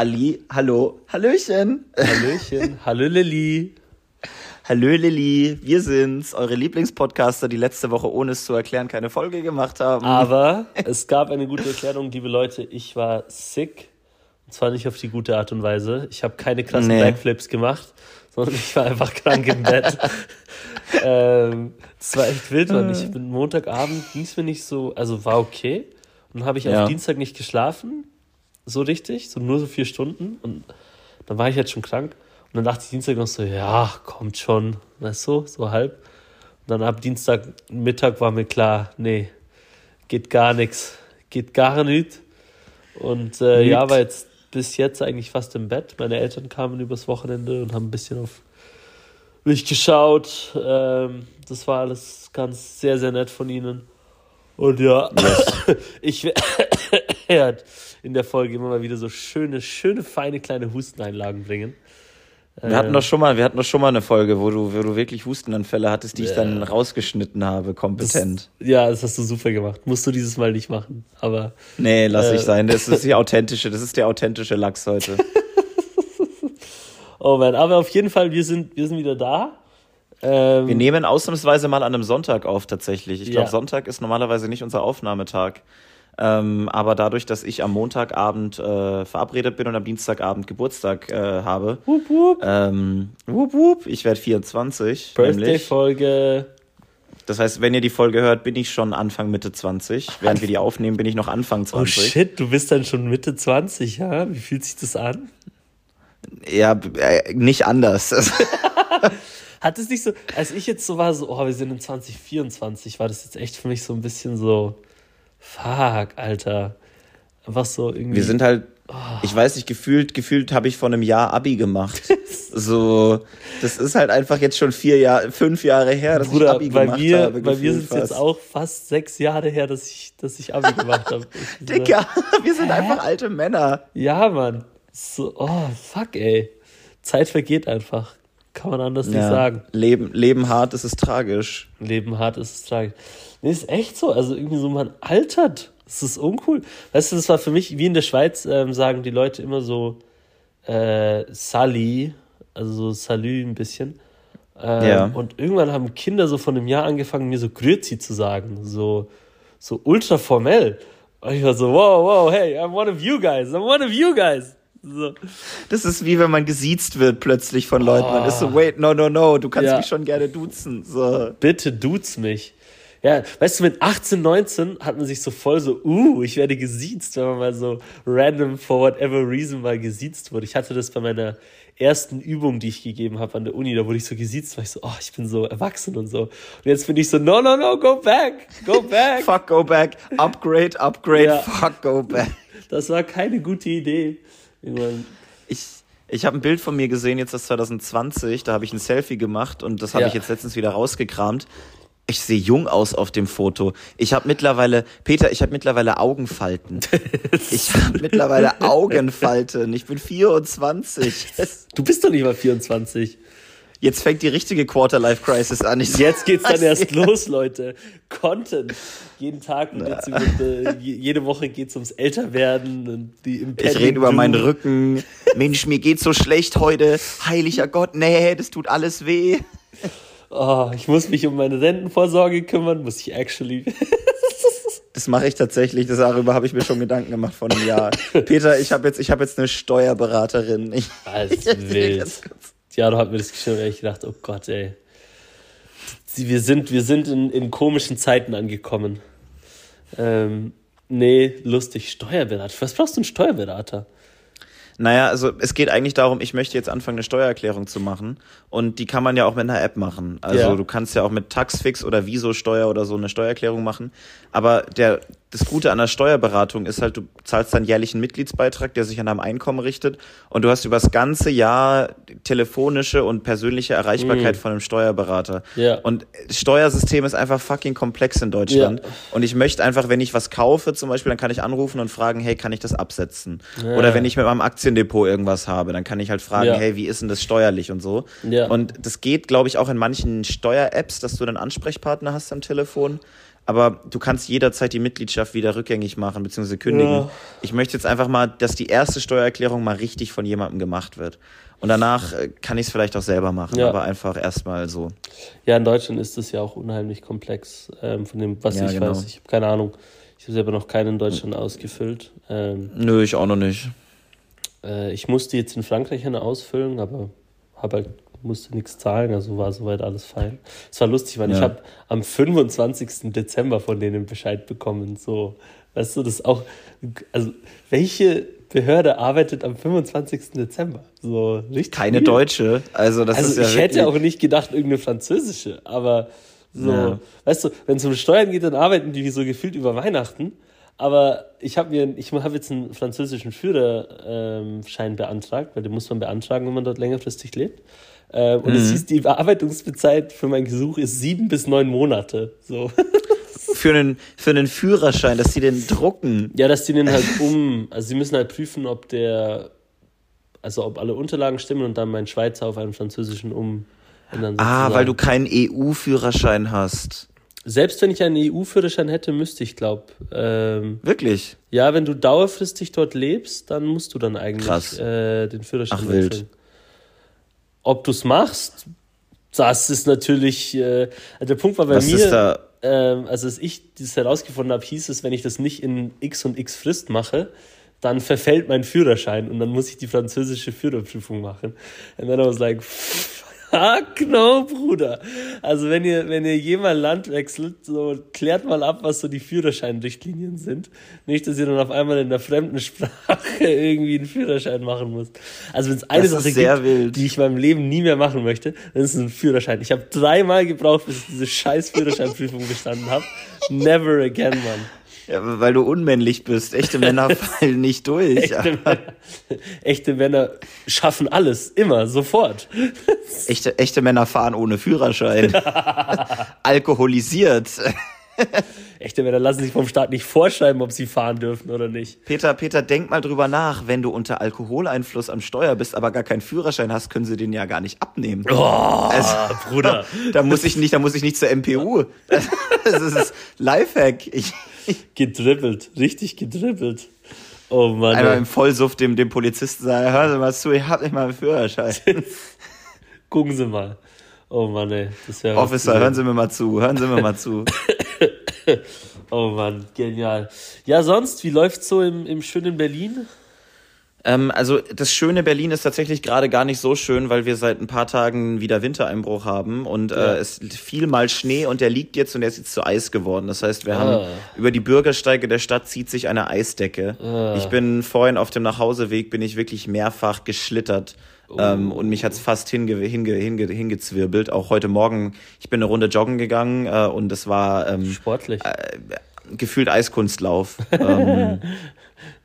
Ali, hallo, Hallöchen. Hallöchen, hallo Lilly. Hallo Lilly, wir sind's, eure Lieblingspodcaster, die letzte Woche ohne es zu erklären keine Folge gemacht haben. Aber es gab eine gute Erklärung, liebe Leute. Ich war sick. Und zwar nicht auf die gute Art und Weise. Ich habe keine krassen nee. Backflips gemacht, sondern ich war einfach krank im Bett. ähm, das war echt wild, Mann. Ich bin Montagabend, ging es mir nicht so, also war okay. Und dann habe ich ja. auf Dienstag nicht geschlafen, so richtig, so nur so vier Stunden. Und dann war ich jetzt schon krank. Und dann dachte ich Dienstag noch so, ja, kommt schon, weißt du, so halb. Und dann ab Dienstag Mittag war mir klar, nee, geht gar nichts, geht gar nichts. Und äh, ja, war jetzt bis jetzt eigentlich fast im Bett. Meine Eltern kamen übers Wochenende und haben ein bisschen auf mich geschaut. Ähm, das war alles ganz sehr, sehr nett von ihnen. Und ja, yes. ich werde in der Folge immer mal wieder so schöne, schöne, feine kleine Husteneinlagen bringen. Wir hatten doch schon mal, wir hatten doch schon mal eine Folge, wo du, wo du wirklich Hustenanfälle hattest, die ich dann rausgeschnitten habe, kompetent. Das, ja, das hast du super gemacht. Musst du dieses Mal nicht machen, aber. Nee, lass äh, ich sein. Das ist die authentische, das ist der authentische Lachs heute. oh man, aber auf jeden Fall, wir sind, wir sind wieder da. Ähm, wir nehmen ausnahmsweise mal an einem Sonntag auf, tatsächlich. Ich glaube, ja. Sonntag ist normalerweise nicht unser Aufnahmetag. Ähm, aber dadurch, dass ich am Montagabend äh, verabredet bin und am Dienstagabend Geburtstag äh, habe, wup, wup. Ähm, wup, wup, ich werde 24. Birthday-Folge. Das heißt, wenn ihr die Folge hört, bin ich schon Anfang Mitte 20. Während wir die aufnehmen, bin ich noch Anfang 20. Oh shit, du bist dann schon Mitte 20, ja? Wie fühlt sich das an? Ja, äh, nicht anders. Hat es nicht so, als ich jetzt so war, so, oh, wir sind in 2024, war das jetzt echt für mich so ein bisschen so, fuck, Alter. Einfach so irgendwie. Wir sind halt, oh. ich weiß nicht, gefühlt, gefühlt habe ich vor einem Jahr Abi gemacht. so, das ist halt einfach jetzt schon vier Jahre, fünf Jahre her, dass Bruder, ich Abi bei gemacht mir, habe. Bei mir sind es jetzt auch fast sechs Jahre her, dass ich, dass ich Abi gemacht habe. Dicker, wir sind Hä? einfach alte Männer. Ja, Mann. So, oh, fuck, ey. Zeit vergeht einfach. Kann man anders ja. nicht sagen. Leben, Leben hart, ist es tragisch. Leben hart, ist es tragisch. Nee, ist echt so. Also irgendwie so, man altert. Das ist uncool. Weißt du, das war für mich, wie in der Schweiz ähm, sagen die Leute immer so äh, Sali, also so Salü ein bisschen. Ähm, ja. Und irgendwann haben Kinder so von einem Jahr angefangen, mir so Grüezi zu sagen. So, so ultra formell. Und ich war so, wow, wow, hey, I'm one of you guys, I'm one of you guys. So. Das ist wie wenn man gesiezt wird plötzlich von Leuten. Oh. Man ist so, oh. wait, no, no, no, du kannst ja. mich schon gerne duzen. So. Bitte duz mich. Ja, weißt du, mit 18, 19 hat man sich so voll so, uh, ich werde gesiezt, wenn man mal so random for whatever reason mal gesiezt wurde. Ich hatte das bei meiner ersten Übung, die ich gegeben habe an der Uni, da wurde ich so gesiezt, war ich so, oh, ich bin so erwachsen und so. Und jetzt bin ich so, no, no, no, go back, go back. fuck, go back, upgrade, upgrade, ja. fuck, go back. Das war keine gute Idee. Ich, ich habe ein Bild von mir gesehen, jetzt das 2020, da habe ich ein Selfie gemacht und das habe ja. ich jetzt letztens wieder rausgekramt ich sehe jung aus auf dem Foto. Ich habe mittlerweile, Peter, ich habe mittlerweile Augenfalten. Ich habe mittlerweile Augenfalten. Ich bin 24. Du bist doch nicht mal 24. Jetzt fängt die richtige Quarter-Life-Crisis an. Ich Jetzt geht's dann erst los, Leute. Content. Jeden Tag, mit, äh, jede Woche geht's ums Älterwerden und die Ich rede über meinen Rücken. Mensch, mir geht's so schlecht heute. Heiliger Gott, nee, das tut alles weh oh, ich muss mich um meine Rentenvorsorge kümmern, muss ich actually. das mache ich tatsächlich. Das, darüber habe ich mir schon Gedanken gemacht vor einem Jahr. Peter, ich habe jetzt, hab jetzt eine Steuerberaterin. Ich, Alles wild. Ja, du hast mir das geschrieben und ich gedacht, oh Gott, ey. Wir sind, wir sind in, in komischen Zeiten angekommen. Ähm, nee, lustig. Steuerberater. Was brauchst du einen Steuerberater? Naja, also es geht eigentlich darum, ich möchte jetzt anfangen, eine Steuererklärung zu machen. Und die kann man ja auch mit einer App machen. Also ja. du kannst ja auch mit Taxfix oder Viso-Steuer oder so eine Steuererklärung machen. Aber der, das Gute an der Steuerberatung ist halt, du zahlst dann jährlich einen Mitgliedsbeitrag, der sich an deinem Einkommen richtet und du hast über das ganze Jahr telefonische und persönliche Erreichbarkeit mm. von einem Steuerberater. Ja. Und das Steuersystem ist einfach fucking komplex in Deutschland. Ja. Und ich möchte einfach, wenn ich was kaufe zum Beispiel, dann kann ich anrufen und fragen, hey, kann ich das absetzen? Ja. Oder wenn ich mit meinem Aktiendepot irgendwas habe, dann kann ich halt fragen, hey, wie ist denn das steuerlich und so. Und das geht, glaube ich, auch in manchen Steuer-Apps, dass du einen Ansprechpartner hast am Telefon. Aber du kannst jederzeit die Mitgliedschaft wieder rückgängig machen bzw. kündigen. Ja. Ich möchte jetzt einfach mal, dass die erste Steuererklärung mal richtig von jemandem gemacht wird. Und danach äh, kann ich es vielleicht auch selber machen, ja. aber einfach erstmal so. Ja, in Deutschland ist es ja auch unheimlich komplex, ähm, von dem, was ja, ich genau. weiß. Ich habe keine Ahnung. Ich habe selber noch keinen in Deutschland ausgefüllt. Ähm, Nö, ich auch noch nicht. Äh, ich musste jetzt in Frankreich eine ausfüllen, aber habe halt musste nichts zahlen, also war soweit alles fein. Es war lustig, weil ja. ich habe am 25. Dezember von denen Bescheid bekommen. So, weißt du, das auch, also welche Behörde arbeitet am 25. Dezember. So richtig. Keine viel. deutsche. Also das also ist ja ich hätte auch nicht gedacht irgendeine französische, aber so, ja. weißt du, wenn es um Steuern geht, dann arbeiten die so gefühlt über Weihnachten. Aber ich habe mir, ich habe jetzt einen französischen Führerschein beantragt, weil den muss man beantragen, wenn man dort längerfristig lebt. Ähm, und mhm. es hieß, die Bearbeitungszeit für mein Gesuch ist sieben bis neun Monate. So. für einen, für einen Führerschein, dass sie den drucken. Ja, dass sie den halt um, also sie müssen halt prüfen, ob der, also ob alle Unterlagen stimmen und dann mein Schweizer auf einen französischen um. Ah, weil du keinen EU-Führerschein hast. Selbst wenn ich einen EU-Führerschein hätte, müsste ich, glaube ähm, Wirklich? Ja, wenn du dauerfristig dort lebst, dann musst du dann eigentlich äh, den Führerschein Ach. Wild. Ob du es machst, das ist natürlich. Äh, der Punkt war bei Was mir ähm, also als ich das herausgefunden habe, hieß es, wenn ich das nicht in X und X Frist mache, dann verfällt mein Führerschein und dann muss ich die französische Führerprüfung machen. And then I was like, fuck no, Bruder. Also wenn ihr, wenn ihr jemals Land wechselt, so klärt mal ab, was so die Führerscheinrichtlinien sind. Nicht, dass ihr dann auf einmal in der fremden Sprache irgendwie einen Führerschein machen müsst. Also wenn es eine Sache gibt, wild. die ich in meinem Leben nie mehr machen möchte, dann ist es ein Führerschein. Ich habe dreimal gebraucht, bis ich diese scheiß Führerscheinprüfung bestanden habe. Never again, Mann. Ja, weil du unmännlich bist. Echte Männer fallen nicht durch. Echte Männer, echte Männer schaffen alles, immer, sofort. Echte, echte Männer fahren ohne Führerschein. Alkoholisiert. Echte Männer lassen sich vom Staat nicht vorschreiben, ob sie fahren dürfen oder nicht. Peter, Peter, denk mal drüber nach. Wenn du unter Alkoholeinfluss am Steuer bist, aber gar keinen Führerschein hast, können sie den ja gar nicht abnehmen. Oh, also, Bruder. Da muss ich nicht, da muss ich nicht zur MPU. Das ist Lifehack. Ich, gedribbelt, richtig gedribbelt. Oh Mann. Einmal im Vollsuff dem, dem Polizisten sagen, hören Sie mal zu, ich hab nicht mal einen Führerschein. Gucken Sie mal. Oh Mann, ey. Das Officer, hören Sie mir mal zu, hören Sie mir mal zu. oh Mann, genial. Ja, sonst, wie läuft's so im, im schönen Berlin? Ähm, also das schöne Berlin ist tatsächlich gerade gar nicht so schön, weil wir seit ein paar Tagen wieder Wintereinbruch haben und äh, ja. äh, es fiel mal Schnee und der liegt jetzt und der ist jetzt zu Eis geworden. Das heißt, wir ah. haben über die Bürgersteige der Stadt zieht sich eine Eisdecke. Ah. Ich bin vorhin auf dem Nachhauseweg bin ich wirklich mehrfach geschlittert. Oh. Ähm, und mich hat's fast hinge, hinge, hinge, hingezwirbelt. Auch heute Morgen, ich bin eine Runde joggen gegangen äh, und es war ähm, sportlich. Äh, gefühlt Eiskunstlauf. ähm,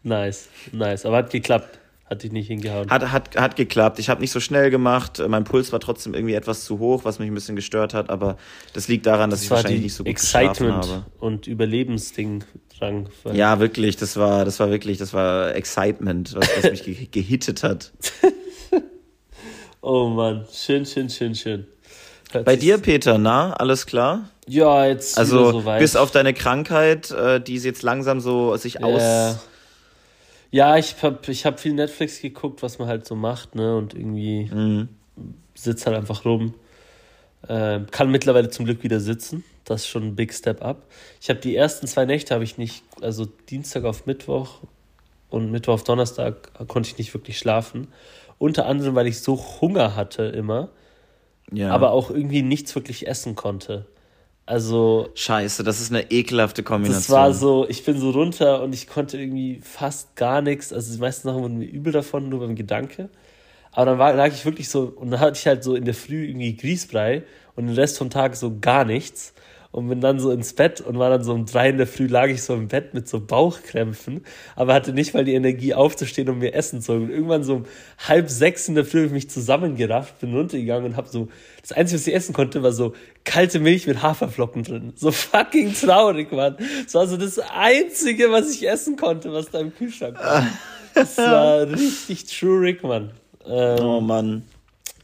Nice, nice. Aber hat geklappt. Hat dich nicht hingehauen. Hat, hat, hat geklappt. Ich habe nicht so schnell gemacht. Mein Puls war trotzdem irgendwie etwas zu hoch, was mich ein bisschen gestört hat. Aber das liegt daran, dass das ich wahrscheinlich nicht so gut Excitement habe. und Überlebensding dran. Ja, wirklich. Das war, das war wirklich, das war Excitement, was, was mich ge gehittet hat. oh Mann, schön, schön, schön, schön. Hört Bei dir, Peter, na, alles klar? Ja, jetzt also so weit. bis auf deine Krankheit, äh, die jetzt langsam so sich aus ja. Ich habe ich hab viel Netflix geguckt, was man halt so macht, ne? Und irgendwie mhm. sitzt halt einfach rum. Äh, kann mittlerweile zum Glück wieder sitzen. Das ist schon ein Big Step up. Ich habe die ersten zwei Nächte habe ich nicht, also Dienstag auf Mittwoch und Mittwoch auf Donnerstag konnte ich nicht wirklich schlafen. Unter anderem, weil ich so Hunger hatte immer, ja. aber auch irgendwie nichts wirklich essen konnte. Also. Scheiße, das ist eine ekelhafte Kombination. Das war so, ich bin so runter und ich konnte irgendwie fast gar nichts. Also die meisten Sachen wurden mir übel davon, nur beim Gedanke. Aber dann war, lag ich wirklich so, und dann hatte ich halt so in der Früh irgendwie Grießbrei und den Rest vom Tag so gar nichts und bin dann so ins Bett und war dann so um drei in der Früh lag ich so im Bett mit so Bauchkrämpfen, aber hatte nicht mal die Energie aufzustehen und mir essen zu Und irgendwann so um halb sechs in der Früh habe ich mich zusammengerafft, bin runtergegangen und habe so, das Einzige, was ich essen konnte, war so kalte Milch mit Haferflocken drin. So fucking traurig, Mann. Das war so das Einzige, was ich essen konnte, was da im Kühlschrank war. Das war richtig true Rick, Mann. Ähm, oh Mann.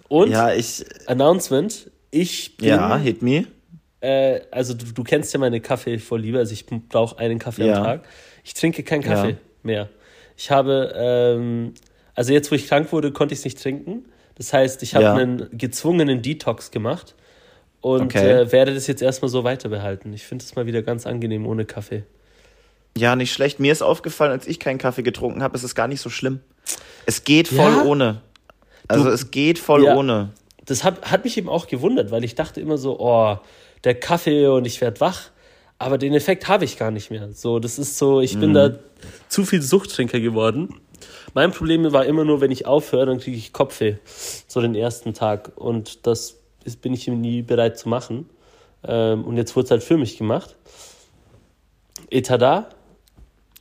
Und ja, ich. Announcement. Ich bin ja, hit me äh, also du, du, kennst ja meine Kaffeevorliebe, also ich brauche einen Kaffee ja. am Tag. Ich trinke keinen Kaffee ja. mehr. Ich habe, ähm, also jetzt, wo ich krank wurde, konnte ich es nicht trinken. Das heißt, ich habe ja. einen gezwungenen Detox gemacht und okay. äh, werde das jetzt erstmal so weiter behalten. Ich finde es mal wieder ganz angenehm ohne Kaffee. Ja, nicht schlecht. Mir ist aufgefallen, als ich keinen Kaffee getrunken habe, ist es gar nicht so schlimm. Es geht voll ja? ohne. Also du, es geht voll ja, ohne. Das hat, hat mich eben auch gewundert, weil ich dachte immer so, oh, der Kaffee und ich werde wach. Aber den Effekt habe ich gar nicht mehr. So, das ist so, ich bin mhm. da zu viel Suchttrinker geworden. Mein Problem war immer nur, wenn ich aufhöre, dann kriege ich Kopfweh. So den ersten Tag. Und das ist, bin ich nie bereit zu machen. Ähm, und jetzt wurde es halt für mich gemacht. Etada.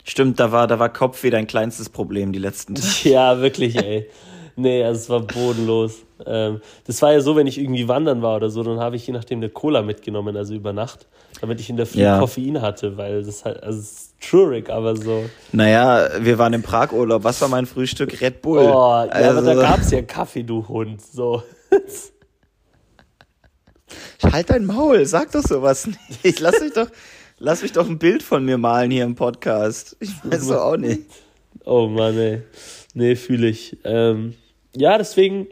Stimmt, da war, da war Kopfweh dein kleinstes Problem die letzten Tage. Ja, wirklich, ey. Nee, also es war bodenlos. Ähm, das war ja so, wenn ich irgendwie wandern war oder so, dann habe ich je nachdem eine Cola mitgenommen, also über Nacht, damit ich in der Früh ja. Koffein hatte, weil das halt, also es ist trurig, aber so. Naja, wir waren im Prag-Urlaub. Was war mein Frühstück? Red Bull. Oh, ja, also, aber da also- gab es ja Kaffee, du Hund. So. Halt dein Maul, sag doch sowas nicht. Ich lass mich doch, lass mich doch ein Bild von mir malen hier im Podcast. Ich weiß doch auch nicht. Oh Mann, ey. Nee, fühle ich. Ähm, ja, deswegen,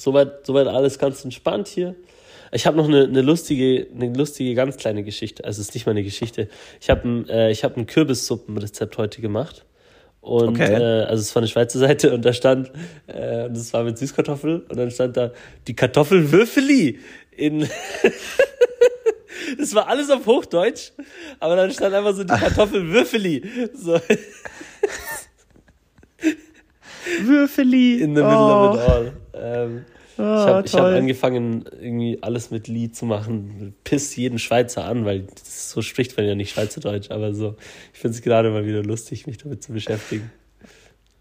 soweit, soweit alles ganz entspannt hier. Ich habe noch eine, eine, lustige, eine lustige, ganz kleine Geschichte. Also es ist nicht mal eine Geschichte. Ich habe ein, äh, ich hab ein Kürbissuppenrezept heute gemacht. Und okay. äh, also es war eine Schweizer Seite und da stand, äh, das war mit Süßkartoffel und dann stand da die Kartoffelwürfeli in Das war alles auf Hochdeutsch, aber dann stand einfach so die Kartoffelwürfeli. So. Würfeli. In the middle oh. of it all. Ähm, oh, ich habe hab angefangen, irgendwie alles mit Lee zu machen. Piss jeden Schweizer an, weil so spricht man ja nicht Schweizerdeutsch, aber so. Ich finde es gerade mal wieder lustig, mich damit zu beschäftigen.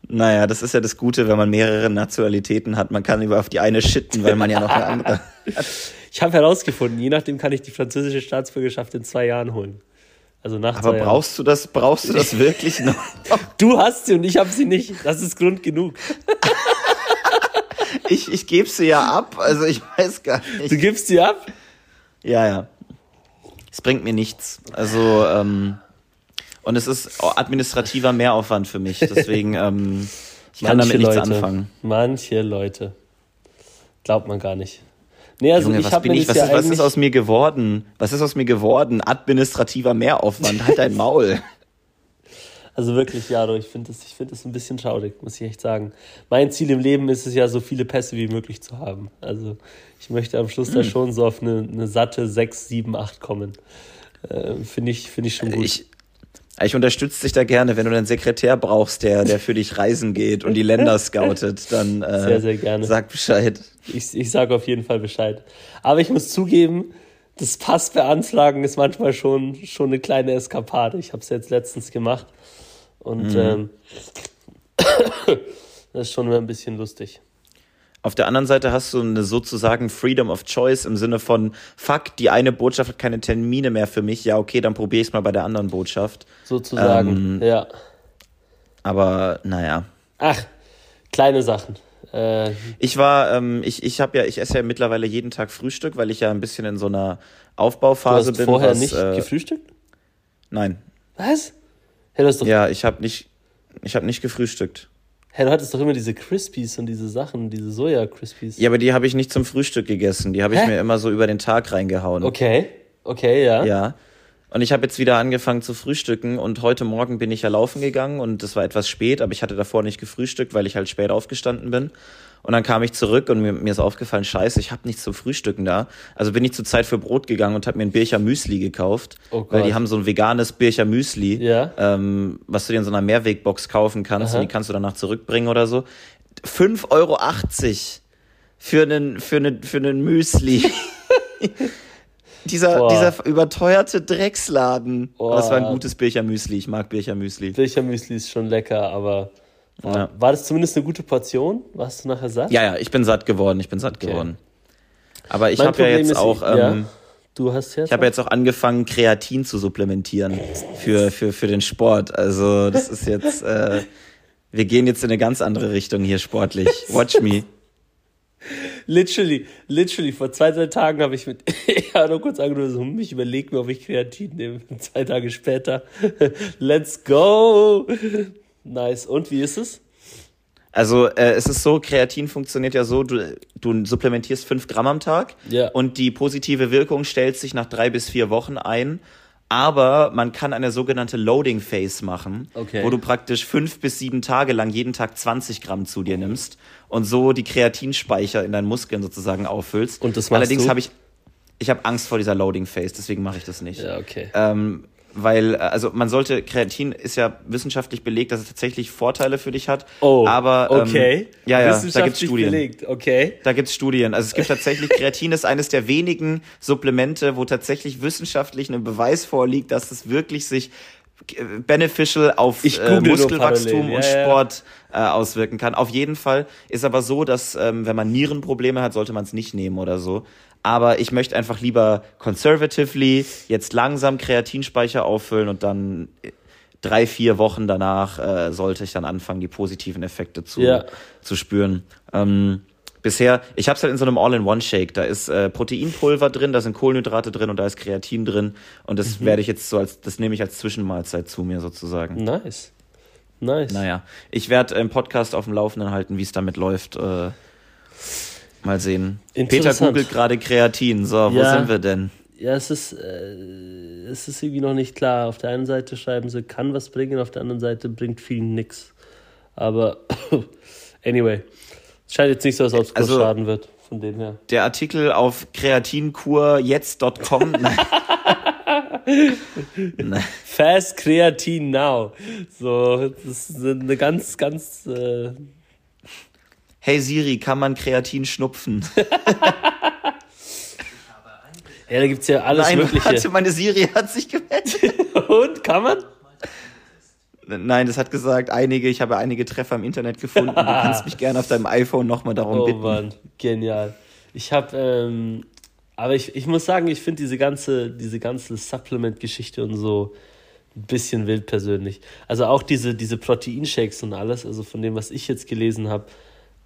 Naja, das ist ja das Gute, wenn man mehrere Nationalitäten hat. Man kann über auf die eine schitten, weil man ja noch eine andere hat. Ich habe herausgefunden, je nachdem kann ich die französische Staatsbürgerschaft in zwei Jahren holen. Also nach Aber brauchst du das, brauchst du das wirklich noch? Du hast sie und ich habe sie nicht. Das ist Grund genug. ich ich gebe sie ja ab, also ich weiß gar nicht. Du gibst sie ab? Ja, ja. Es bringt mir nichts. Also, ähm, und es ist administrativer Mehraufwand für mich. Deswegen, ähm, ich kann manche damit nichts Leute, anfangen. Manche Leute. Glaubt man gar nicht. Nee, also Junge, ich was bin ich? Was, ja ist, was ist aus mir geworden? Was ist aus mir geworden? Administrativer Mehraufwand. Halt dein Maul. Also wirklich, Jaro, ich finde das, find das ein bisschen traurig, muss ich echt sagen. Mein Ziel im Leben ist es ja, so viele Pässe wie möglich zu haben. Also ich möchte am Schluss hm. da schon so auf eine, eine satte 6, 7, 8 kommen. Äh, finde ich, find ich schon gut. Ich, ich unterstütze dich da gerne, wenn du einen Sekretär brauchst, der, der für dich reisen geht und die Länder scoutet, dann äh, sehr, sehr gerne. sag Bescheid. Ich, ich sage auf jeden Fall Bescheid. Aber ich muss zugeben, das Pass beantragen ist manchmal schon, schon eine kleine Eskapade. Ich habe es jetzt letztens gemacht und mhm. ähm, das ist schon immer ein bisschen lustig. Auf der anderen Seite hast du eine sozusagen Freedom of Choice im Sinne von, fuck, die eine Botschaft hat keine Termine mehr für mich. Ja, okay, dann probiere ich es mal bei der anderen Botschaft. Sozusagen, ähm, ja. Aber naja. Ach, kleine Sachen. Äh, ich war, ähm, ich, ich habe ja, ich esse ja mittlerweile jeden Tag Frühstück, weil ich ja ein bisschen in so einer Aufbauphase du hast bin. vorher was, nicht äh, gefrühstückt? Nein. Was? Hey, ja, ich habe nicht, ich habe nicht gefrühstückt. Hey, du hattest doch immer diese Crispies und diese Sachen, diese Soja-Crispies. Ja, aber die habe ich nicht zum Frühstück gegessen. Die habe ich mir immer so über den Tag reingehauen. Okay, okay, ja. Ja. Und ich habe jetzt wieder angefangen zu frühstücken und heute Morgen bin ich ja laufen gegangen und es war etwas spät, aber ich hatte davor nicht gefrühstückt, weil ich halt spät aufgestanden bin. Und dann kam ich zurück und mir, mir ist aufgefallen, scheiße, ich habe nichts zum Frühstücken da. Also bin ich zur Zeit für Brot gegangen und habe mir ein Bircher Müsli gekauft, oh weil die haben so ein veganes Bircher Müsli, ja. ähm, was du dir in so einer Mehrwegbox kaufen kannst Aha. und die kannst du danach zurückbringen oder so. 5,80 Euro für einen, für einen, für einen Müsli. dieser, dieser überteuerte Drecksladen. Oh. Das war ein gutes Bircher Müsli. Ich mag Bircher Müsli. Bircher Müsli ist schon lecker, aber ja. War das zumindest eine gute Portion? Warst du nachher satt? Ja, ja, ich bin satt geworden, ich bin satt okay. geworden. Aber ich habe ja jetzt ist, auch. Ähm, ja, du hast jetzt. Ich habe jetzt auch angefangen, Kreatin zu supplementieren für, für, für den Sport. Also, das ist jetzt. Äh, wir gehen jetzt in eine ganz andere Richtung hier sportlich. Watch me. literally, literally, vor zwei, drei Tagen habe ich mit Jano kurz angerufen, so, hm, ich überlege mir, ob ich Kreatin nehme. Zwei Tage später, let's go! Nice. Und wie ist es? Also äh, es ist so, Kreatin funktioniert ja so, du, du supplementierst fünf Gramm am Tag ja. und die positive Wirkung stellt sich nach drei bis vier Wochen ein. Aber man kann eine sogenannte Loading Phase machen, okay. wo du praktisch fünf bis sieben Tage lang jeden Tag 20 Gramm zu dir nimmst und so die Kreatinspeicher in deinen Muskeln sozusagen auffüllst. Und das Allerdings habe ich, ich habe Angst vor dieser Loading Phase, deswegen mache ich das nicht. Ja, okay. Ähm, weil, äh, also man sollte, Kreatin ist ja wissenschaftlich belegt, dass es tatsächlich Vorteile für dich hat. Oh, aber, ähm, okay. Ja, ja, da gibt's Studien. Belegt. Okay. Da gibt's Studien. Also es gibt tatsächlich, Kreatin ist eines der wenigen Supplemente, wo tatsächlich wissenschaftlich ein Beweis vorliegt, dass es wirklich sich äh, beneficial auf äh, Muskelwachstum und Sport äh, auswirken kann. Auf jeden Fall ist aber so, dass ähm, wenn man Nierenprobleme hat, sollte man es nicht nehmen oder so aber ich möchte einfach lieber conservatively jetzt langsam Kreatinspeicher auffüllen und dann drei, vier Wochen danach äh, sollte ich dann anfangen, die positiven Effekte zu, ja. zu spüren. Ähm, bisher, ich habe es halt in so einem All-in-One-Shake. Da ist äh, Proteinpulver drin, da sind Kohlenhydrate drin und da ist Kreatin drin. Und das mhm. werde ich jetzt so als, das nehme ich als Zwischenmahlzeit zu mir sozusagen. Nice. Nice. Naja, ich werde im Podcast auf dem Laufenden halten, wie es damit läuft. Äh, Mal sehen. Peter googelt gerade Kreatin. So, wo sind wir denn? Ja, es ist, äh, es ist irgendwie noch nicht klar. Auf der einen Seite schreiben sie, kann was bringen, auf der anderen Seite bringt viel nix. Aber anyway, es scheint jetzt nicht so, als ob es also, schaden wird. Von dem her. Der Artikel auf kreatinkurjetzt.com. Fast Kreatin Now. So, das ist eine ganz, ganz äh, Hey Siri, kann man Kreatin schnupfen? ja, da gibt es ja alles Nein, Mögliche. Warte, meine Siri hat sich gemeldet. Und, kann man? Nein, das hat gesagt, einige, ich habe einige Treffer im Internet gefunden. Du kannst mich gerne auf deinem iPhone nochmal darum oh, bitten. Oh Mann, genial. Ich habe, ähm, aber ich, ich muss sagen, ich finde diese ganze, diese ganze Supplement-Geschichte und so ein bisschen wild persönlich. Also auch diese, diese Proteinshakes und alles, also von dem, was ich jetzt gelesen habe,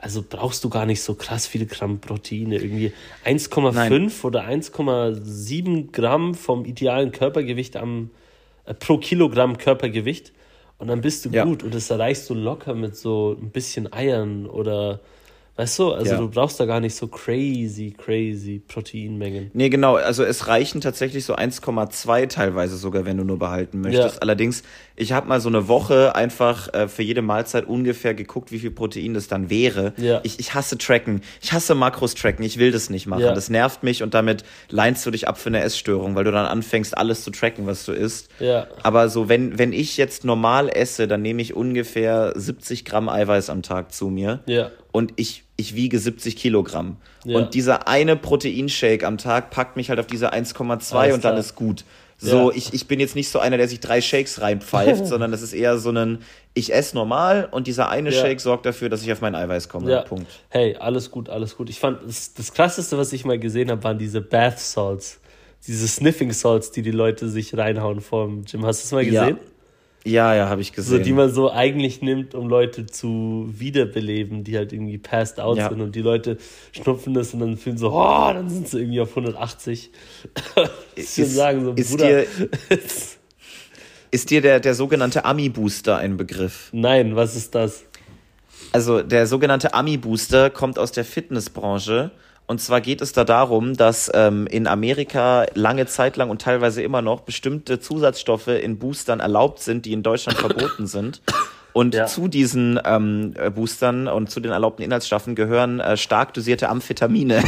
also brauchst du gar nicht so krass viele Gramm Proteine. Irgendwie 1,5 oder 1,7 Gramm vom idealen Körpergewicht am, äh, pro Kilogramm Körpergewicht. Und dann bist du ja. gut. Und das erreichst du locker mit so ein bisschen Eiern oder Weißt du, also ja. du brauchst da gar nicht so crazy, crazy Proteinmengen. Nee, genau. Also es reichen tatsächlich so 1,2 teilweise sogar, wenn du nur behalten möchtest. Ja. Allerdings, ich habe mal so eine Woche einfach äh, für jede Mahlzeit ungefähr geguckt, wie viel Protein das dann wäre. Ja. Ich, ich hasse Tracken. Ich hasse Makros tracken. Ich will das nicht machen. Ja. Das nervt mich und damit leinst du dich ab für eine Essstörung, weil du dann anfängst, alles zu tracken, was du isst. Ja. Aber so, wenn, wenn ich jetzt normal esse, dann nehme ich ungefähr 70 Gramm Eiweiß am Tag zu mir. Ja und ich, ich wiege 70 Kilogramm. Ja. Und dieser eine Proteinshake am Tag packt mich halt auf diese 1,2 und dann ist gut. So, ja. ich, ich bin jetzt nicht so einer, der sich drei Shakes reinpfeift, sondern das ist eher so ein, ich esse normal und dieser eine ja. Shake sorgt dafür, dass ich auf mein Eiweiß komme. Ja. Punkt. Hey, alles gut, alles gut. Ich fand, das, das krasseste, was ich mal gesehen habe, waren diese Bath Salts. Diese Sniffing Salts, die die Leute sich reinhauen vom Gym. Hast du das mal gesehen? Ja. Ja, ja, habe ich gesehen. So, die man so eigentlich nimmt, um Leute zu wiederbeleben, die halt irgendwie passed out ja. sind und die Leute schnupfen das und dann fühlen so, oh, dann sind sie irgendwie auf 180. ist, ist, sagen, so, ist Bruder. Dir, ist dir der, der sogenannte Ami-Booster ein Begriff? Nein, was ist das? Also der sogenannte Ami-Booster kommt aus der Fitnessbranche und zwar geht es da darum, dass ähm, in Amerika lange Zeit lang und teilweise immer noch bestimmte Zusatzstoffe in Boostern erlaubt sind, die in Deutschland verboten sind. Und ja. zu diesen ähm, äh, Boostern und zu den erlaubten Inhaltsstoffen gehören äh, stark dosierte Amphetamine.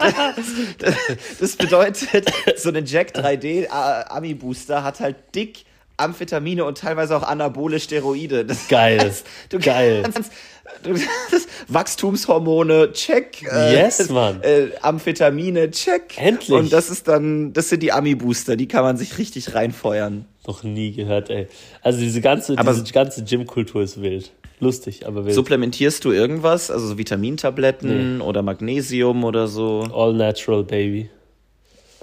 das, das, bedeutet, so ein Jack 3D äh, Ami Booster hat halt dick Amphetamine und teilweise auch anabole Steroide. Das Geil. Heißt, du Geil. Kannst, Wachstumshormone, check. Äh, yes, Mann. Äh, Amphetamine, check. Endlich. Und das ist dann, das sind die Ami-Booster, die kann man sich richtig reinfeuern. Noch nie gehört, ey. Also diese ganze, aber diese ganze Gym-Kultur ist wild. Lustig, aber wild. Supplementierst du irgendwas? Also so Vitamintabletten nee. oder Magnesium oder so? All natural, baby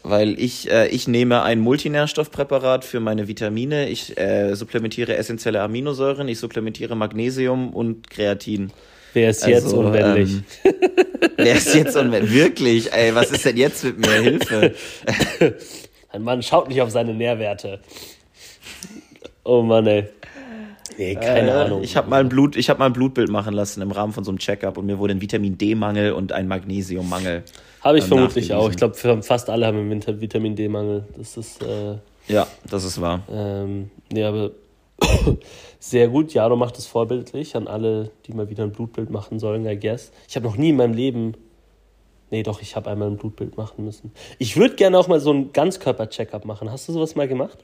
weil ich, äh, ich nehme ein Multinährstoffpräparat für meine Vitamine, ich äh, supplementiere essentielle Aminosäuren, ich supplementiere Magnesium und Kreatin. Wer ist jetzt also, unmännlich? Ähm, wer ist jetzt unmännlich? Wirklich, ey, was ist denn jetzt mit mir? Hilfe. Ein Mann schaut nicht auf seine Nährwerte. Oh Mann, ey. Nee, keine äh, Ahnung. Ich habe mal ein Blut, ich habe mal ein Blutbild machen lassen im Rahmen von so einem Checkup und mir wurde ein Vitamin D-Mangel und ein Magnesiummangel. Habe ich ähm, vermutlich auch. Ich glaube, fast alle haben einen Vitamin D-Mangel. Das ist äh, ja, das ist wahr. Ähm, nee, aber sehr gut. Jaro macht es vorbildlich an alle, die mal wieder ein Blutbild machen sollen, I guess. Ich habe noch nie in meinem Leben. Nee, doch, ich habe einmal ein Blutbild machen müssen. Ich würde gerne auch mal so einen Ganzkörper-Checkup machen. Hast du sowas mal gemacht?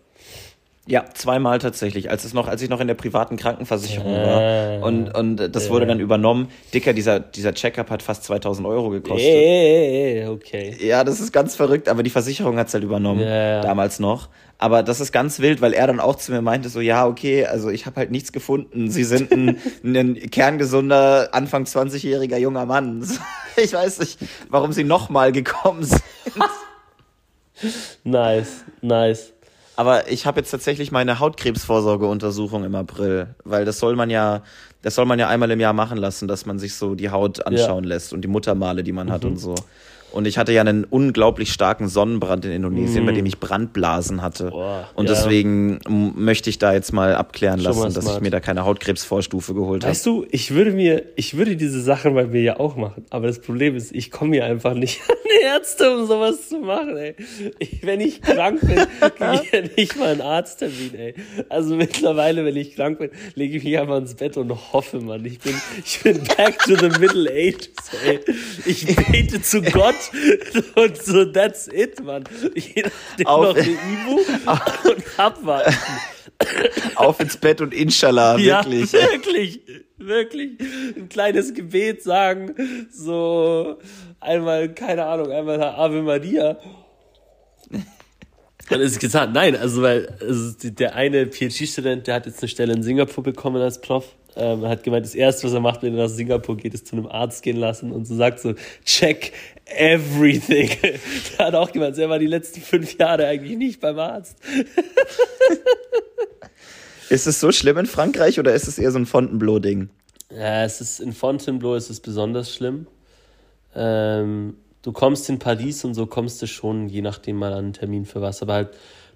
Ja, zweimal tatsächlich, als es noch, als ich noch in der privaten Krankenversicherung äh, war. Und, und das äh. wurde dann übernommen. Dicker, dieser, dieser Checkup hat fast 2000 Euro gekostet. Äh, okay. Ja, das ist ganz verrückt, aber die Versicherung hat's halt übernommen. Äh. Damals noch. Aber das ist ganz wild, weil er dann auch zu mir meinte, so, ja, okay, also ich habe halt nichts gefunden. Sie sind ein, ein kerngesunder, Anfang 20-jähriger junger Mann. Ich weiß nicht, warum sie nochmal gekommen sind. nice, nice. Aber ich habe jetzt tatsächlich meine Hautkrebsvorsorgeuntersuchung im April, weil das soll man ja, das soll man ja einmal im Jahr machen lassen, dass man sich so die Haut anschauen ja. lässt und die Muttermale, die man mhm. hat und so. Und ich hatte ja einen unglaublich starken Sonnenbrand in Indonesien, mm. bei dem ich Brandblasen hatte. Boah, und ja. deswegen möchte ich da jetzt mal abklären Schon lassen, dass ich mir da keine Hautkrebsvorstufe geholt habe. Weißt du, ich würde mir, ich würde diese Sachen bei mir ja auch machen. Aber das Problem ist, ich komme hier einfach nicht an die Ärzte, um sowas zu machen, ey. Ich, wenn ich krank bin, kriege ich ja nicht mal einen Arzttermin, ey. Also mittlerweile, wenn ich krank bin, lege ich mich einfach ins Bett und hoffe, Mann. Ich bin, ich bin back to the Middle Ages, ey. Ich bete zu Gott und so, that's it, Mann. Je nachdem Auf, noch eine Ibu und abwarten. Auf ins Bett und Inshallah, wirklich. Ja, wirklich, wirklich. Ein kleines Gebet sagen, so einmal, keine Ahnung, einmal Ave Maria. Dann ist es gesagt, nein, also weil also der eine PhD-Student, der hat jetzt eine Stelle in Singapur bekommen als Prof ähm, hat gemeint, das erste, was er macht, wenn er nach Singapur geht, ist zu einem Arzt gehen lassen und so sagt so, check everything. er hat auch gemeint, er war die letzten fünf Jahre eigentlich nicht beim Arzt. ist es so schlimm in Frankreich oder ist es eher so ein Fontainebleau-Ding? Ja, es ist, in Fontainebleau ist es besonders schlimm. Ähm, du kommst in Paris und so kommst du schon, je nachdem mal an einen Termin für was, aber halt,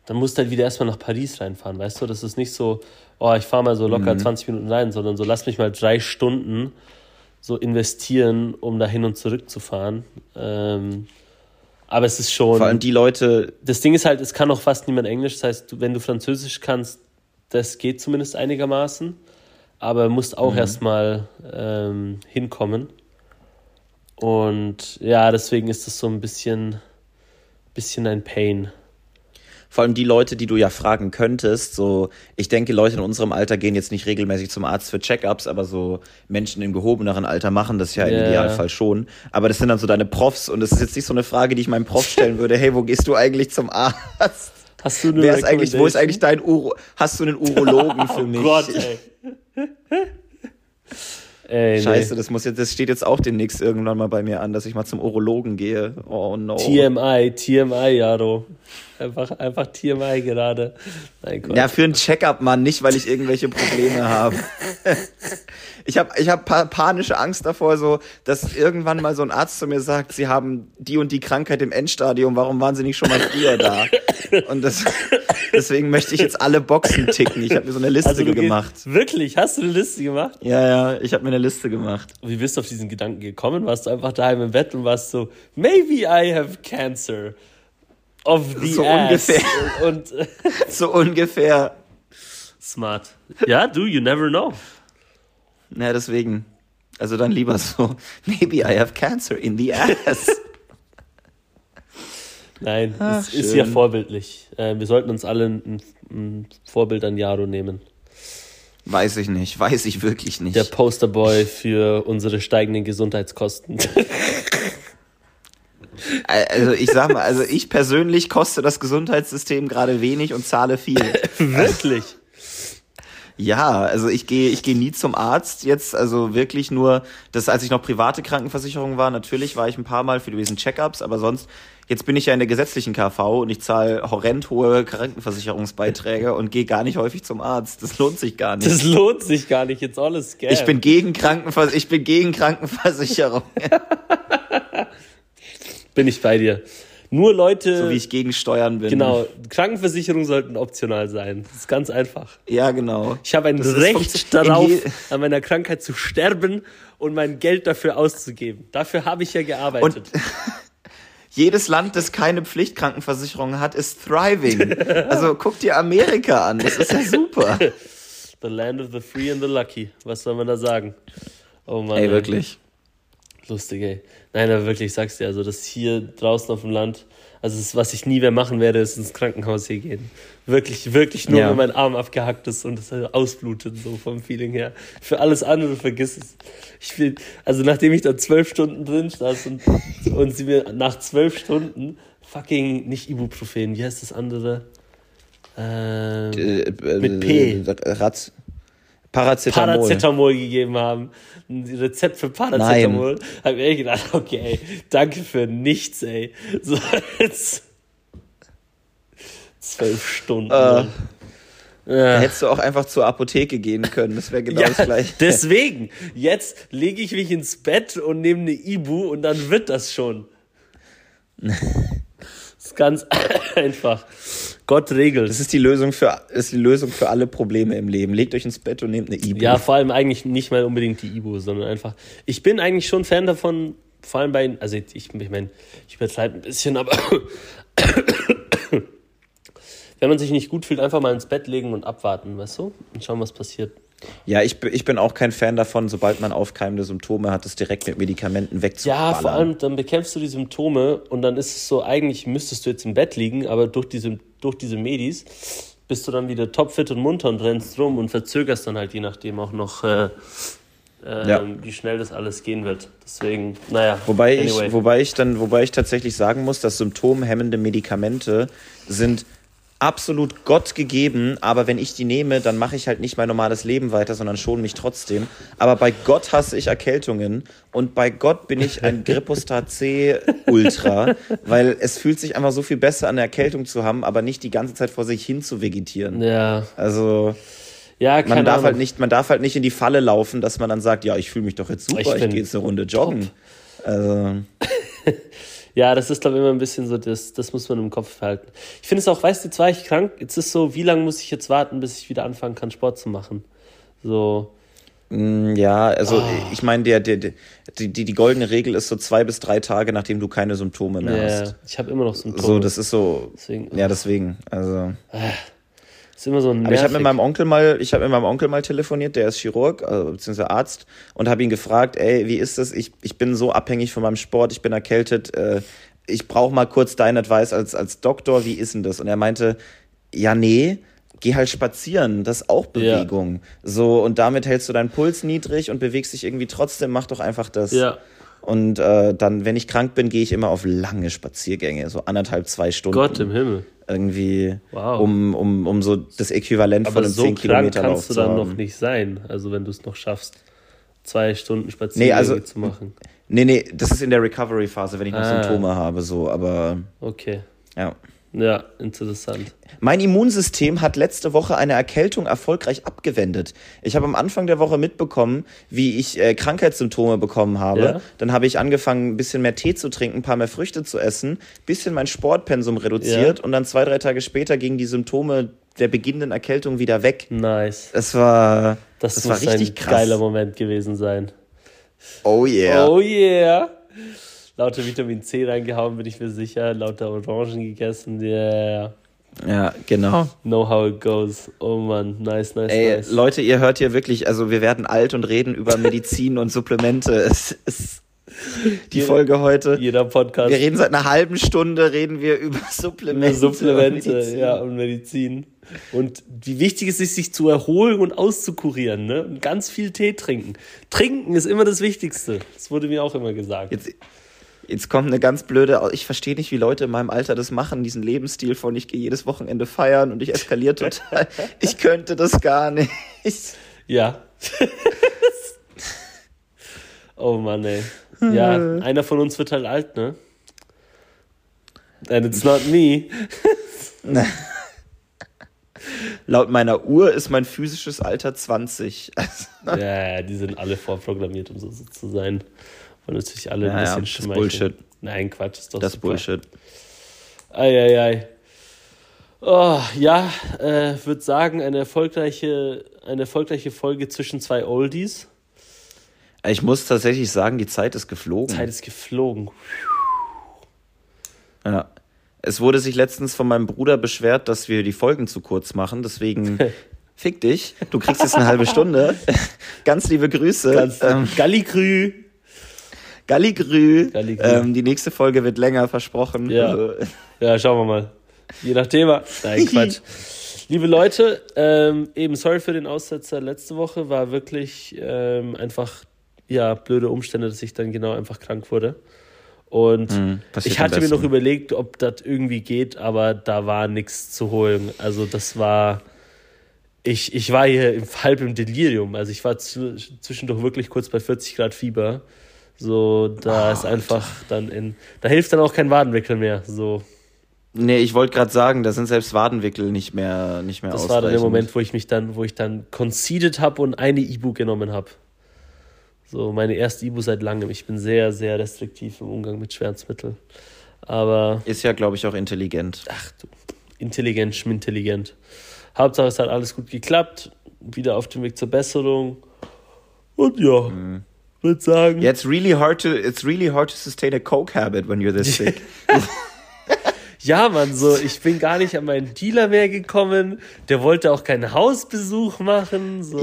dann musst du halt wieder erstmal nach Paris reinfahren, weißt du? Das ist nicht so, oh, ich fahre mal so locker mhm. 20 Minuten rein, sondern so lass mich mal drei Stunden so investieren, um da hin und zurück zu fahren. Ähm, aber es ist schon. Vor allem die Leute. Das Ding ist halt, es kann auch fast niemand Englisch. Das heißt, wenn du Französisch kannst, das geht zumindest einigermaßen. Aber musst auch mhm. erstmal ähm, hinkommen. Und ja, deswegen ist das so ein bisschen, bisschen ein Pain vor allem die Leute, die du ja fragen könntest, so, ich denke, Leute in unserem Alter gehen jetzt nicht regelmäßig zum Arzt für Checkups, aber so Menschen im gehobeneren Alter machen das ja im yeah. Idealfall schon. Aber das sind dann so deine Profs und es ist jetzt nicht so eine Frage, die ich meinem Prof stellen würde, hey, wo gehst du eigentlich zum Arzt? Hast du eine Wer ist eigentlich, wo ist eigentlich dein Uro, hast du einen Urologen für mich? Oh Gott, ey. Ey, Scheiße, nee. das muss jetzt, das steht jetzt auch demnächst irgendwann mal bei mir an, dass ich mal zum Urologen gehe. Oh no. TMI, TMI, Jaro. Einfach, einfach TMI gerade. Nein, Gott. Ja, für einen Checkup, Mann, nicht weil ich irgendwelche Probleme habe. ich habe ich hab panische Angst davor, so, dass irgendwann mal so ein Arzt zu mir sagt, sie haben die und die Krankheit im Endstadium, warum waren sie nicht schon mal früher da? Und das, deswegen möchte ich jetzt alle Boxen ticken. Ich habe mir so eine Liste also gemacht. Wirklich? Hast du eine Liste gemacht? Ja, ja, ich habe mir eine Liste gemacht. Wie bist du auf diesen Gedanken gekommen? Warst du einfach daheim im Bett und warst so, maybe I have cancer of the so ass. ungefähr. Und, so ungefähr. Smart. Ja, du, you never know. Na, deswegen. Also dann lieber so, maybe I have cancer in the ass. Nein, Ach, es ist ja vorbildlich. Äh, wir sollten uns alle ein, ein Vorbild an Jaro nehmen. Weiß ich nicht, weiß ich wirklich nicht. Der Posterboy für unsere steigenden Gesundheitskosten. Also ich sag mal, also ich persönlich koste das Gesundheitssystem gerade wenig und zahle viel. Wirklich? Ja, also ich gehe ich gehe nie zum Arzt jetzt, also wirklich nur, das als ich noch private Krankenversicherung war, natürlich war ich ein paar Mal für diesen Check-ups, aber sonst jetzt bin ich ja in der gesetzlichen KV und ich zahle horrend hohe Krankenversicherungsbeiträge und gehe gar nicht häufig zum Arzt. Das lohnt sich gar nicht. Das lohnt sich gar nicht, jetzt alles Scam. Ich bin gegen Krankenvers ich bin gegen Krankenversicherung. bin ich bei dir. Nur Leute. So wie ich gegen Steuern bin. Genau. Krankenversicherungen sollten optional sein. Das ist ganz einfach. Ja, genau. Ich habe ein Das Recht darauf, an meiner Krankheit zu sterben und mein Geld dafür auszugeben. Dafür habe ich ja Und gearbeitet. jedes Land, das keine Pflichtkrankenversicherung hat, ist thriving. Also guck dir Amerika an. Das ist ja super. the land of the free and the lucky. Was soll man da sagen? Oh Mann. Ey, wirklich. Lustig, ey. Nein, aber wirklich, ich sag's dir, also das hier draußen auf dem Land, also das, was ich nie mehr machen werde, ist ins Krankenhaus hier gehen. Wirklich, wirklich nur, Ja. wenn mein Arm abgehackt ist und es ausblutet, so vom Feeling her. Für alles andere vergiss es. Ich will, also nachdem ich da zwölf Stunden drin saß und, und sie mir nach zwölf Stunden fucking, nicht Ibuprofen, wie heißt das andere? Ähm, Mit P. Raz Paracetamol. Paracetamol gegeben haben, ein Rezept für Paracetamol, habe ich echt gedacht, okay, danke für nichts, ey. So, jetzt zwölf Stunden. Da Ja. hättest du auch einfach zur Apotheke gehen können. Das wäre genau Ja, das gleiche. deswegen, jetzt lege ich mich ins Bett und nehme eine Ibu und dann wird das schon. Das ist ganz einfach. Gott regelt. Das ist die Lösung für ist die Lösung für alle Probleme im Leben. Legt euch ins Bett und nehmt eine Ibu. Ja, vor allem eigentlich nicht mal unbedingt die Ibu, sondern einfach. Ich bin eigentlich schon Fan davon, vor allem bei. Also ich, ich meine, ich übertreibe ein bisschen, aber. wenn man sich nicht gut fühlt, einfach mal ins Bett legen und abwarten, weißt du? Und schauen, was passiert. Ja, ich, bin- ich bin auch kein Fan davon, sobald man aufkeimende Symptome hat, das direkt mit Medikamenten Ja, wegzuballern. vor allem, dann bekämpfst du die Symptome und dann ist es so, eigentlich müsstest du jetzt im Bett liegen, aber durch diese, durch diese Medis bist du dann wieder topfit und munter und rennst rum und verzögerst dann halt je nachdem auch noch, äh, äh, Ja. wie schnell das alles gehen wird. Deswegen, naja. Wobei anyway. ich, wobei ich dann, wobei ich tatsächlich sagen muss, dass symptomhemmende Medikamente sind absolut Gott gegeben, aber wenn ich die nehme, dann mache ich halt nicht mein normales Leben weiter, sondern schon mich trotzdem. Aber bei Gott hasse ich Erkältungen und bei Gott bin ich ein Gripostar C Ultra, weil es fühlt sich einfach so viel besser an, eine Erkältung zu haben, aber nicht die ganze Zeit vor sich hin zu vegetieren. Ja, Also ja man darf Ahnung. halt nicht, man darf halt nicht in die Falle laufen, dass man dann sagt, ja, ich fühle mich doch jetzt super, Ich ich, gehe jetzt eine Runde joggen. Also Ja, das ist, glaube ich, immer ein bisschen so, das, das muss man im Kopf behalten. Ich finde es auch, weißt du, jetzt war ich krank, jetzt ist so, wie lange muss ich jetzt warten, bis ich wieder anfangen kann, Sport zu machen? So, Mm, Ja, also Ah. ich meine, der, der, der, die, die, die goldene Regel ist so zwei bis drei Tage, nachdem du keine Symptome mehr ja, hast. ich habe immer noch Symptome. So, das ist so. Deswegen, Ja, deswegen. Also. Ist immer so ein Aber ich habe mit meinem Onkel mal, ich habe mit meinem Onkel mal telefoniert, der ist Chirurg, also, beziehungsweise Arzt, und habe ihn gefragt, ey, wie ist das? Ich, ich bin so abhängig von meinem Sport, ich bin erkältet, äh, ich brauche mal kurz dein Advice als, als Doktor, wie ist denn das? Und er meinte, ja, nee, geh halt spazieren, das ist auch Ja. Bewegung. So, und damit hältst du deinen Puls niedrig und bewegst dich irgendwie trotzdem, mach doch einfach das. Ja. Und äh, dann, wenn ich krank bin, gehe ich immer auf lange Spaziergänge, so anderthalb, zwei Stunden. Gott im Himmel. Irgendwie, Wow. um, um, um so das Äquivalent Aber von einem so 10 krank Kilometer kannst du dann noch nicht sein, also wenn du es noch schaffst, zwei Stunden Spaziergänge Nee, also- zu machen. Nee, nee, das ist in der Recovery-Phase, wenn ich noch Ah. Symptome habe, so, aber Okay. ja. Ja, interessant. Mein Immunsystem hat letzte Woche eine Erkältung erfolgreich abgewendet. Ich habe am Anfang der Woche mitbekommen, wie ich äh, Krankheitssymptome bekommen habe. Ja. Dann habe ich angefangen, ein bisschen mehr Tee zu trinken, ein paar mehr Früchte zu essen, bisschen mein Sportpensum reduziert und dann zwei, drei Tage später gingen die Symptome der beginnenden Erkältung wieder weg. Nice. Es war, Das, das muss war richtig ein krass. geiler Moment gewesen sein. Oh yeah. Oh yeah. Lauter Vitamin C reingehauen, bin ich mir sicher. Lauter Orangen gegessen. Yeah. Ja, genau. Know how it goes. Oh Mann, nice, nice, Ey, nice. Leute, ihr hört hier wirklich, also wir werden alt und reden über Medizin und Supplemente. Es ist die Jeder- Folge heute. Jeder Podcast Wir reden seit einer halben Stunde, reden wir über über Supplemente. Supplemente und Medizin. ja, und Medizin. Und wie wichtig es ist, sich zu erholen und auszukurieren. Ne? Und ganz viel Tee trinken. Trinken ist immer das Wichtigste. Das wurde mir auch immer gesagt. Jetzt, Jetzt kommt eine ganz blöde, ich verstehe nicht, wie Leute in meinem Alter das machen, diesen Lebensstil von ich gehe jedes Wochenende feiern und ich eskaliere total. ich könnte das gar nicht. Ja. oh Mann, ey. Ja, einer von uns wird halt alt, ne? And it's not me. Laut meiner Uhr ist mein physisches Alter 20. ja, die sind alle vorprogrammiert, um so zu sein. Und natürlich alle ein ja, bisschen ja, Bullshit. Nein, Quatsch, ist doch Das super. Bullshit. Eieiei. Ei, ei. Oh, ja, äh, würde sagen, eine erfolgreiche, eine erfolgreiche Folge zwischen zwei Oldies. Ich muss tatsächlich sagen, die Zeit ist geflogen. Die Zeit ist geflogen. Ja. Es wurde sich letztens von meinem Bruder beschwert, dass wir die Folgen zu kurz machen. Deswegen fick dich. Du kriegst jetzt eine halbe Stunde. Ganz liebe Grüße. Ganz ähm, Galligrü. Galligrü. Galligrü. Ähm, die nächste Folge wird länger versprochen. Ja. Also. ja, schauen wir mal. Je nach Thema. Nein, Quatsch. Liebe Leute, ähm, eben sorry für den Aussetzer letzte Woche. War wirklich ähm, einfach ja blöde Umstände, dass ich dann genau einfach krank wurde. Und mhm, ich hatte mir noch überlegt, ob das irgendwie geht, aber da war nichts zu holen. Also das war, ich, ich war hier im, halb im Delirium. Also ich war zwischendurch wirklich kurz bei 40 Grad Fieber. So, da oh, ist einfach dann in, da hilft dann auch kein Wadenwickel mehr. So. Nee, ich wollte gerade sagen, da sind selbst Wadenwickel nicht mehr, nicht mehr Das war dann der Moment, wo ich mich dann, wo ich dann conceded habe und eine Ibu genommen habe. So meine erste Ibu seit langem. Ich bin sehr, sehr restriktiv im Umgang mit Schmerzmitteln. Aber. Ist ja, glaube ich, auch intelligent. Ach du, intelligent, schmintelligent. Hauptsache, es hat alles gut geklappt. Wieder auf dem Weg zur Besserung. Und ja, mhm. Würde sagen. Yeah, it's really hard to, it's really hard to sustain a coke habit when you're this sick. ja, Mann, so, ich bin gar nicht an meinen Dealer mehr gekommen. Der wollte auch keinen Hausbesuch machen. So.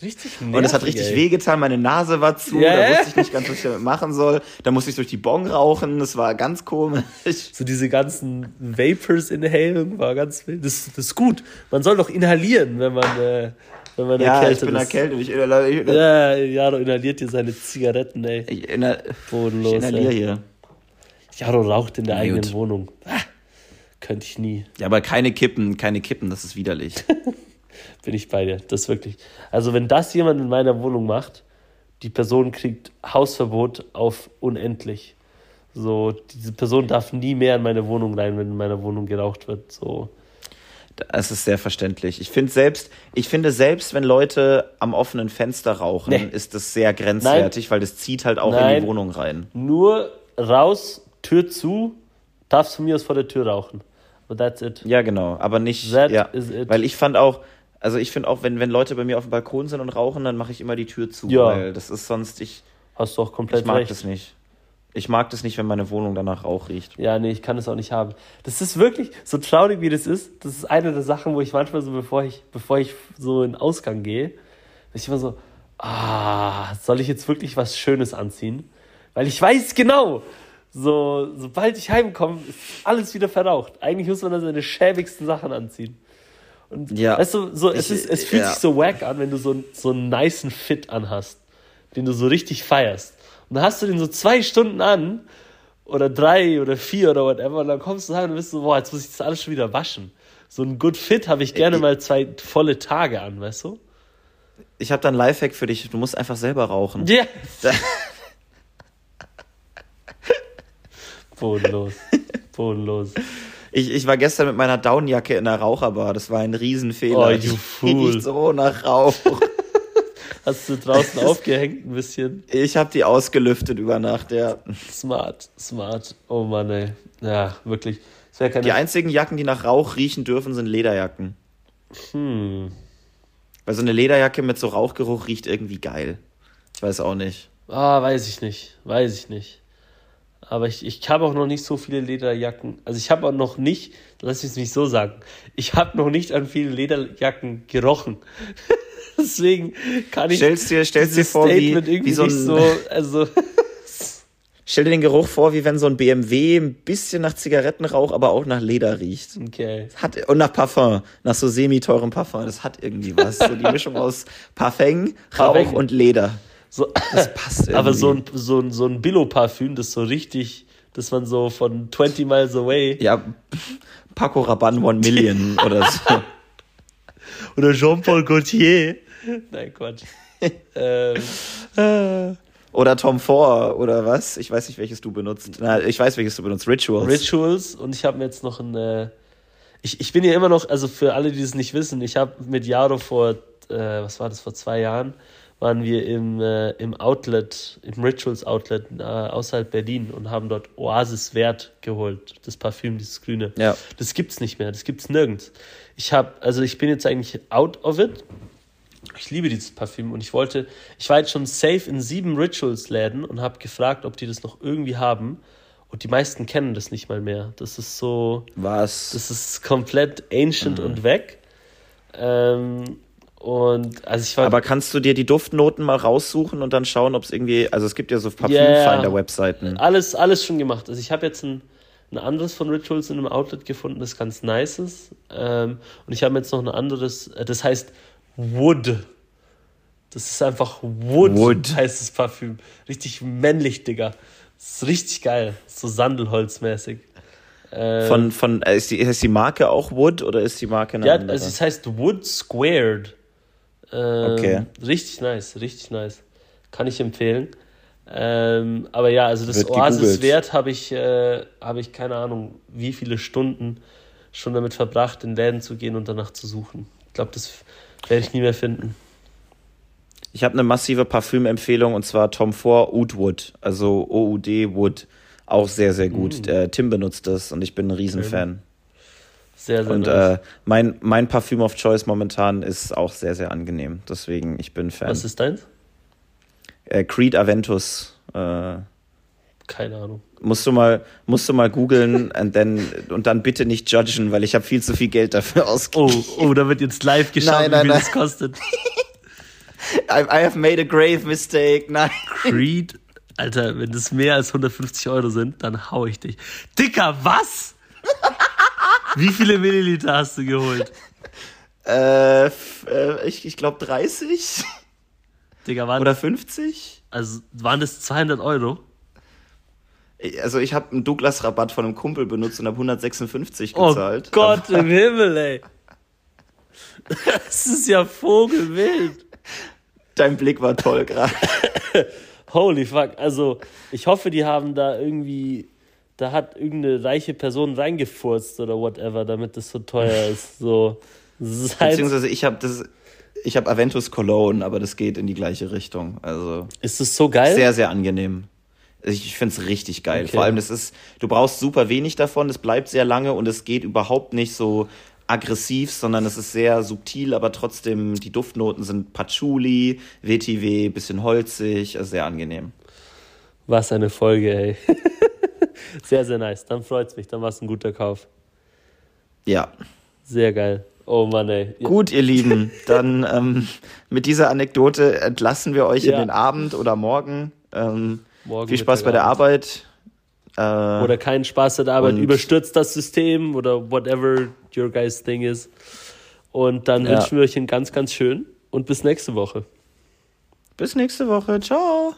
Richtig nervig, Und es hat richtig ey. wehgetan, meine Nase war zu, yeah. da wusste ich nicht ganz, was ich damit machen soll. Da musste ich durch die Bong rauchen, das war ganz komisch. So diese ganzen Vapors inhalen war ganz wild. Das, das ist gut. Man soll doch inhalieren, wenn man, äh, wenn man ja, erkältet ich bin erkältet. Ich inhaliere. Ja, Jaro inhaliert hier seine Zigaretten, ey. Ich, inhal Bodenlos, ich inhaliere hier. Jaro raucht in der ja, eigenen gut. Wohnung. Ah, könnte ich nie. Ja, aber keine Kippen, keine Kippen, das ist widerlich. bin ich bei dir. Das ist wirklich. Also, wenn das jemand in meiner Wohnung macht, die Person kriegt Hausverbot auf unendlich. So, diese Person darf nie mehr in meine Wohnung rein, wenn in meiner Wohnung geraucht wird. So. Das ist sehr verständlich. Ich finde selbst, ich finde selbst, wenn Leute am offenen Fenster rauchen, nee. ist das sehr grenzwertig, Nein. weil das zieht halt auch Nein. in die Wohnung rein. Nur raus, Tür zu, darfst du mir aus vor der Tür rauchen. But that's it. Ja, genau. Aber nicht, That ja, weil ich fand auch, also ich finde auch, wenn, wenn Leute bei mir auf dem Balkon sind und rauchen, dann mache ich immer die Tür zu, ja. weil das ist sonst ich. Hast du auch komplett Ich mag recht. das nicht. Ich mag das nicht, wenn meine Wohnung danach Rauch riecht. Ja, nee, ich kann das auch nicht haben. Das ist wirklich, so traurig wie das ist, das ist eine der Sachen, wo ich manchmal so, bevor ich, bevor ich so in den Ausgang gehe, ich immer so, ah, soll ich jetzt wirklich was Schönes anziehen? Weil ich weiß genau, so, sobald ich heimkomme, ist alles wieder verraucht. Eigentlich muss man dann seine schäbigsten Sachen anziehen. Und ja, weißt du, so, es, ist, es fühlt ja. sich so wack an, wenn du so, so einen niceen Fit anhast, den du so richtig feierst. Und dann hast du den so zwei Stunden an, oder drei oder vier oder whatever, und dann kommst du heim und bist so, boah, jetzt muss ich das alles schon wieder waschen. So ein Good Fit habe ich gerne ich, mal zwei volle Tage an, weißt du? Ich habe da ein Lifehack für dich, du musst einfach selber rauchen. Ja. Yeah. Bodenlos. Bodenlos. Ich, ich war gestern mit meiner Downjacke in der Raucherbar. Das war ein Riesenfehler. Oh, you fool. Riecht so nach Rauch. Hast du draußen aufgehängt ein bisschen? Ich habe die ausgelüftet über Nacht, ja. Smart, smart. Oh Mann, ey. Ja, wirklich. die einzigen Jacken, die nach Rauch riechen dürfen, sind Lederjacken. Hm. Weil so eine Lederjacke mit so Rauchgeruch riecht irgendwie geil. Ich weiß auch nicht. Ah, weiß ich nicht. Weiß ich nicht. Aber ich, ich habe auch noch nicht so viele Lederjacken. Also ich habe auch noch nicht, lass ich es nicht so sagen, ich habe noch nicht an viele Lederjacken gerochen. Deswegen kann ich. Stellst dir, stellst dir vor, wie, wie so ein. So, also Stell dir den Geruch vor, wie wenn so ein BMW ein bisschen nach Zigarettenrauch, aber auch nach Leder riecht. Okay. Hat, und nach Parfum, nach so semi-teurem Parfum. Das hat irgendwie was. So die Mischung aus Parfum, Rauch und Leder. So, das passt irgendwie. Aber so ein, so ein, so ein Billo-Parfüm, das so richtig, dass man so von 20 Miles away. Ja, Paco Rabanne One Million oder so. Oder Jean-Paul Gaultier. Nein, Quatsch. ähm. Oder Tom Ford oder was? Ich weiß nicht, welches du benutzt. Na, ich weiß, welches du benutzt. Rituals. Rituals und ich habe mir jetzt noch ein. Äh, ich, ich bin ja immer noch, also für alle, die es nicht wissen, ich habe mit Jaro vor, äh, was war das, vor zwei Jahren, waren wir im, äh, im Outlet, im Rituals Outlet äh, außerhalb Berlin und haben dort Oasis Wert geholt, das Parfüm, dieses grüne. Ja. Das gibt's nicht mehr, das gibt's nirgends. Ich habe, also ich bin jetzt eigentlich out of it. Ich liebe dieses Parfüm und ich wollte, ich war jetzt schon safe in sieben Rituals-Läden und habe gefragt, ob die das noch irgendwie haben. Und die meisten kennen das nicht mal mehr. Das ist so. Was? Das ist komplett ancient mhm. und weg. Ähm, und also ich war. Aber kannst du dir die Duftnoten mal raussuchen und dann schauen, ob es irgendwie. Also es gibt ja so Parfümfinder-Webseiten. Yeah, alles, alles schon gemacht. Also ich habe jetzt ein, ein anderes von Rituals in einem Outlet gefunden, das ganz nice ist. Ähm, und ich habe jetzt noch ein anderes, äh, das heißt Wood. Das ist einfach Wood, Wood. heißt das Parfüm. Richtig männlich, Digga. Das ist richtig geil. So Sandelholzmäßig. Ähm, von, von, äh, ist, die, ist die Marke auch Wood oder ist die Marke eine Ja, andere? also es heißt Wood Squared. Ähm, okay. Richtig nice, richtig nice. Kann ich empfehlen. Ähm, aber ja, also das Oasis-Wert habe ich, äh, hab ich keine Ahnung, wie viele Stunden schon damit verbracht, in Läden zu gehen und danach zu suchen. Ich glaube, das werde ich nie mehr finden. Ich habe eine massive Parfümempfehlung und zwar Tom Ford Oud Wood, also O-U-D Wood. Auch sehr, sehr gut. Mm. Tim benutzt das und ich bin ein Riesenfan. Sehr, sehr Und nice. äh, mein, mein Parfüm of Choice momentan ist auch sehr, sehr angenehm. Deswegen, ich bin Fan. Was ist deins? Äh, Creed Aventus. Äh, Keine Ahnung. Musst du mal, musst du mal googeln und dann, und dann bitte nicht judgen, weil ich habe viel zu viel Geld dafür ausgegeben. Oh, oh, da wird jetzt live geschaut, nein, nein, wie nein. das kostet. I, I have made a grave mistake. Nein. Creed, Alter, wenn das mehr als 150 Euro sind, dann hau ich dich. Dicker, was? Wie viele Milliliter hast du geholt? Äh, äh ich, ich glaube 30. Digga, waren Oder 50? Also waren das 200 Euro? Also ich habe einen Douglas-Rabatt von einem Kumpel benutzt und habe 156 gezahlt. Oh Gott im Himmel, ey. Das ist ja vogelwild. Dein Blick war toll gerade. Holy fuck. Also ich hoffe, die haben da irgendwie da hat irgendeine reiche Person reingefurzt oder whatever, damit das so teuer ist. So, Beziehungsweise ich habe das, ich habe Aventus Cologne, aber das geht in die gleiche Richtung. Also ist es so geil? Sehr, sehr angenehm. Ich finde es richtig geil. Okay. Vor allem, das ist, du brauchst super wenig davon, es bleibt sehr lange und es geht überhaupt nicht so aggressiv, sondern es ist sehr subtil, aber trotzdem die Duftnoten sind Patchouli, Vetiver, bisschen holzig, also sehr angenehm. Was eine Folge, ey. Sehr, sehr nice. Dann freut es mich. Dann war es ein guter Kauf. Ja. Sehr geil. Oh Mann, ey. Gut, ihr Lieben. Dann ähm, mit dieser Anekdote entlassen wir euch ja. in den Abend oder morgen. Ähm, morgen viel Spaß bei der Arbeit. Äh, oder keinen Spaß bei der Arbeit. Überstürzt das System oder whatever your guys thing is. Und dann ja. wünschen wir euch einen ganz, ganz schön und bis nächste Woche. Bis nächste Woche. Ciao.